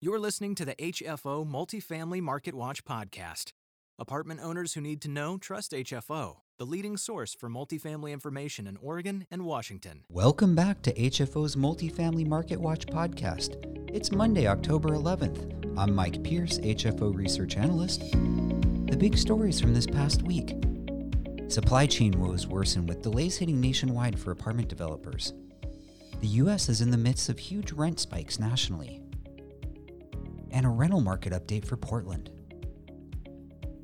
You're listening to the HFO Multifamily Market Watch podcast. Apartment owners who need to know trust HFO, the leading source for multifamily information in Oregon and Washington. Welcome back to HFO's Multifamily Market Watch podcast. It's Monday, October 11th. I'm Mike Pierce, HFO research analyst. The big stories from this past week supply chain woes worsen with delays hitting nationwide for apartment developers. The U.S. is in the midst of huge rent spikes nationally and a rental market update for Portland.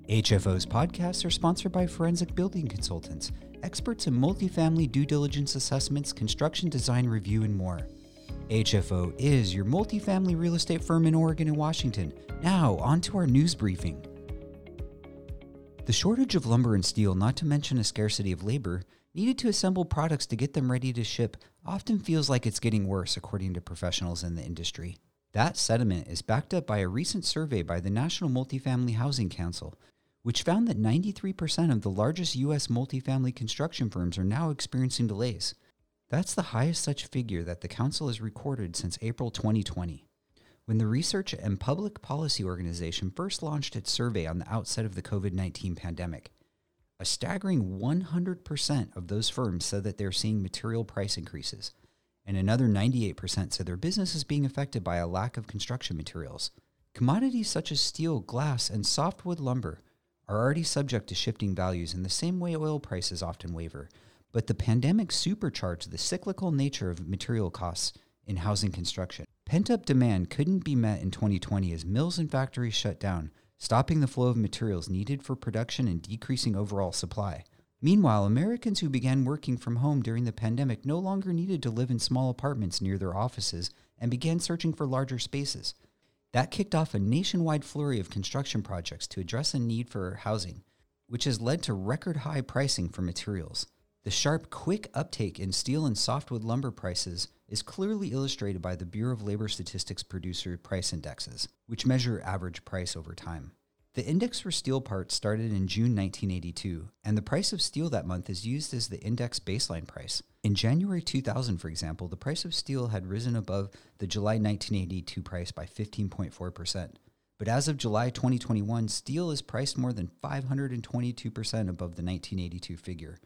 HFO's podcasts are sponsored by Forensic Building Consultants, experts in multifamily due diligence assessments, construction design review, and more. HFO is your multifamily real estate firm in Oregon and Washington. Now, on to our news briefing. The shortage of lumber and steel, not to mention a scarcity of labor, needed to assemble products to get them ready to ship often feels like it's getting worse, according to professionals in the industry. That sentiment is backed up by a recent survey by the National Multifamily Housing Council, which found that 93% of the largest U.S. multifamily construction firms are now experiencing delays. That's the highest such figure that the Council has recorded since April 2020, when the Research and Public Policy Organization first launched its survey on the outset of the COVID 19 pandemic. A staggering 100% of those firms said that they're seeing material price increases and another 98% said their business is being affected by a lack of construction materials. Commodities such as steel, glass, and softwood lumber are already subject to shifting values in the same way oil prices often waver, but the pandemic supercharged the cyclical nature of material costs in housing construction. Pent up demand couldn't be met in 2020 as mills and factories shut down, stopping the flow of materials needed for production and decreasing overall supply. Meanwhile, Americans who began working from home during the pandemic no longer needed to live in small apartments near their offices and began searching for larger spaces. That kicked off a nationwide flurry of construction projects to address a need for housing, which has led to record high pricing for materials. The sharp, quick uptake in steel and softwood lumber prices is clearly illustrated by the Bureau of Labor Statistics producer price indexes, which measure average price over time. The index for steel parts started in June 1982, and the price of steel that month is used as the index baseline price. In January 2000, for example, the price of steel had risen above the July 1982 price by 15.4%. But as of July 2021, steel is priced more than 522% above the 1982 figure.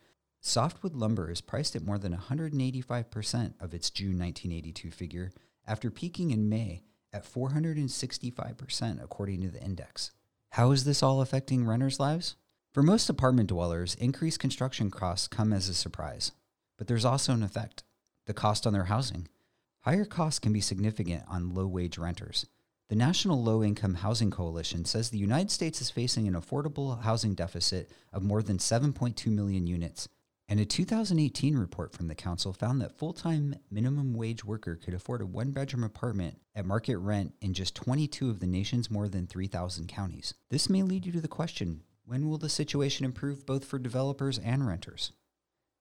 Softwood lumber is priced at more than 185% of its June 1982 figure after peaking in May at 465%, according to the index. How is this all affecting renters' lives? For most apartment dwellers, increased construction costs come as a surprise. But there's also an effect the cost on their housing. Higher costs can be significant on low wage renters. The National Low Income Housing Coalition says the United States is facing an affordable housing deficit of more than 7.2 million units and a 2018 report from the council found that full-time minimum wage worker could afford a one-bedroom apartment at market rent in just 22 of the nation's more than 3,000 counties. This may lead you to the question, when will the situation improve both for developers and renters?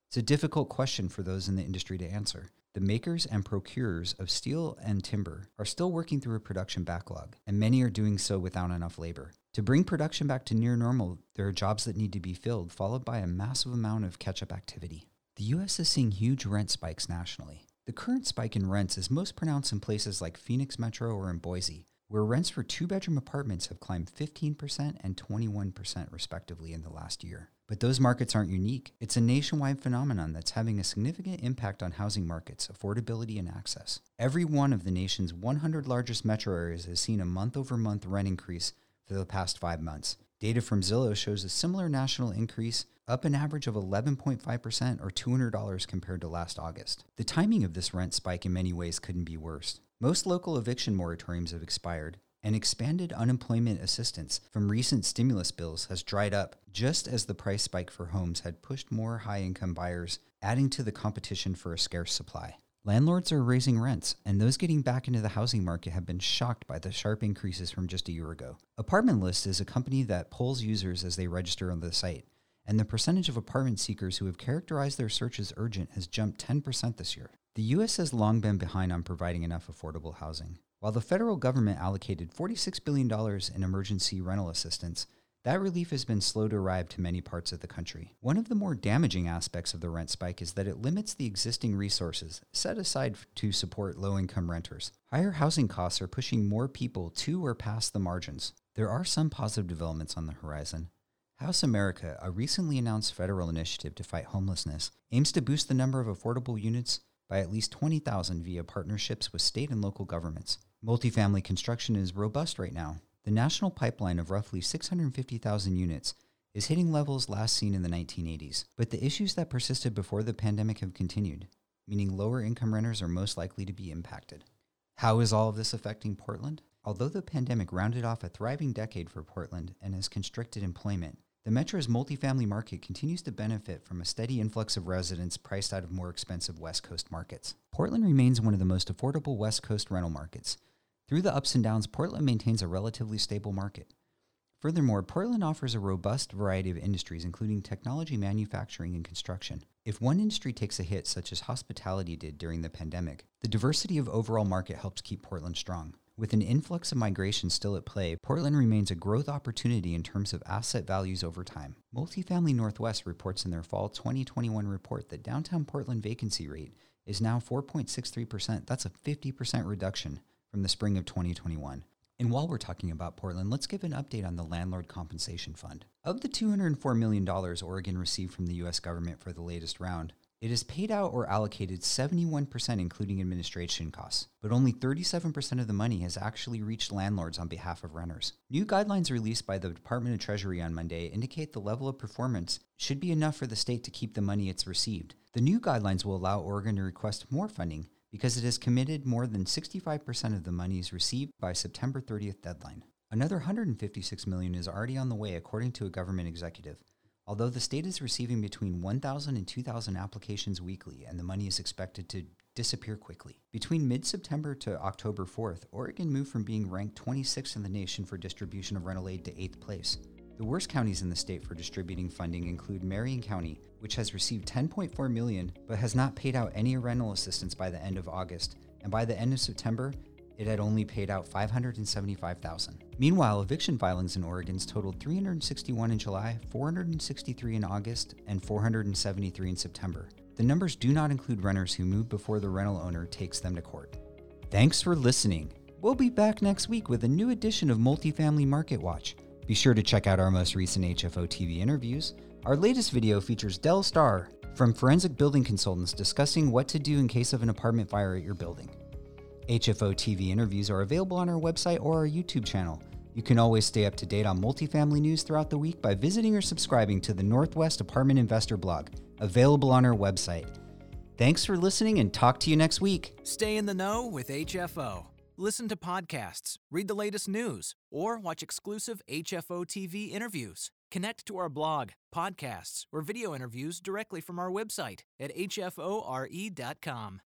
It's a difficult question for those in the industry to answer. The makers and procurers of steel and timber are still working through a production backlog, and many are doing so without enough labor. To bring production back to near normal, there are jobs that need to be filled, followed by a massive amount of catch up activity. The US is seeing huge rent spikes nationally. The current spike in rents is most pronounced in places like Phoenix Metro or in Boise, where rents for two bedroom apartments have climbed 15% and 21% respectively in the last year. But those markets aren't unique. It's a nationwide phenomenon that's having a significant impact on housing markets, affordability, and access. Every one of the nation's 100 largest metro areas has seen a month over month rent increase for the past five months. Data from Zillow shows a similar national increase, up an average of 11.5% or $200 compared to last August. The timing of this rent spike in many ways couldn't be worse. Most local eviction moratoriums have expired, and expanded unemployment assistance from recent stimulus bills has dried up just as the price spike for homes had pushed more high income buyers, adding to the competition for a scarce supply. Landlords are raising rents, and those getting back into the housing market have been shocked by the sharp increases from just a year ago. Apartment List is a company that polls users as they register on the site, and the percentage of apartment seekers who have characterized their search as urgent has jumped 10% this year. The U.S. has long been behind on providing enough affordable housing. While the federal government allocated $46 billion in emergency rental assistance, That relief has been slow to arrive to many parts of the country. One of the more damaging aspects of the rent spike is that it limits the existing resources set aside to support low income renters. Higher housing costs are pushing more people to or past the margins. There are some positive developments on the horizon. House America, a recently announced federal initiative to fight homelessness, aims to boost the number of affordable units by at least 20,000 via partnerships with state and local governments. Multifamily construction is robust right now. The national pipeline of roughly 650,000 units is hitting levels last seen in the 1980s, but the issues that persisted before the pandemic have continued, meaning lower income renters are most likely to be impacted. How is all of this affecting Portland? Although the pandemic rounded off a thriving decade for Portland and has constricted employment, the metro's multifamily market continues to benefit from a steady influx of residents priced out of more expensive West Coast markets. Portland remains one of the most affordable West Coast rental markets. Through the ups and downs, Portland maintains a relatively stable market. Furthermore, Portland offers a robust variety of industries, including technology, manufacturing, and construction. If one industry takes a hit, such as hospitality did during the pandemic, the diversity of overall market helps keep Portland strong. With an influx of migration still at play, Portland remains a growth opportunity in terms of asset values over time. Multifamily Northwest reports in their fall 2021 report that downtown Portland vacancy rate is now 4.63%. That's a 50% reduction from the spring of 2021. And while we're talking about Portland, let's give an update on the Landlord Compensation Fund. Of the $204 million Oregon received from the U.S. government for the latest round, it has paid out or allocated 71%, including administration costs, but only 37% of the money has actually reached landlords on behalf of renters. New guidelines released by the Department of Treasury on Monday indicate the level of performance should be enough for the state to keep the money it's received. The new guidelines will allow Oregon to request more funding because it has committed more than 65% of the monies received by September 30th deadline. Another 156 million is already on the way according to a government executive. Although the state is receiving between 1,000 and 2,000 applications weekly, and the money is expected to disappear quickly. Between mid September to October 4th, Oregon moved from being ranked 26th in the nation for distribution of rental aid to 8th place. The worst counties in the state for distributing funding include Marion County, which has received 10.4 million but has not paid out any rental assistance by the end of August, and by the end of September, it had only paid out 575,000. Meanwhile, eviction filings in Oregon's totaled 361 in July, 463 in August, and 473 in September. The numbers do not include renters who move before the rental owner takes them to court. Thanks for listening. We'll be back next week with a new edition of Multifamily Market Watch. Be sure to check out our most recent HFO TV interviews. Our latest video features Dell Starr from Forensic Building Consultants discussing what to do in case of an apartment fire at your building. HFO TV interviews are available on our website or our YouTube channel. You can always stay up to date on multifamily news throughout the week by visiting or subscribing to the Northwest Apartment Investor blog, available on our website. Thanks for listening and talk to you next week. Stay in the know with HFO. Listen to podcasts, read the latest news, or watch exclusive HFO TV interviews. Connect to our blog, podcasts, or video interviews directly from our website at hfore.com.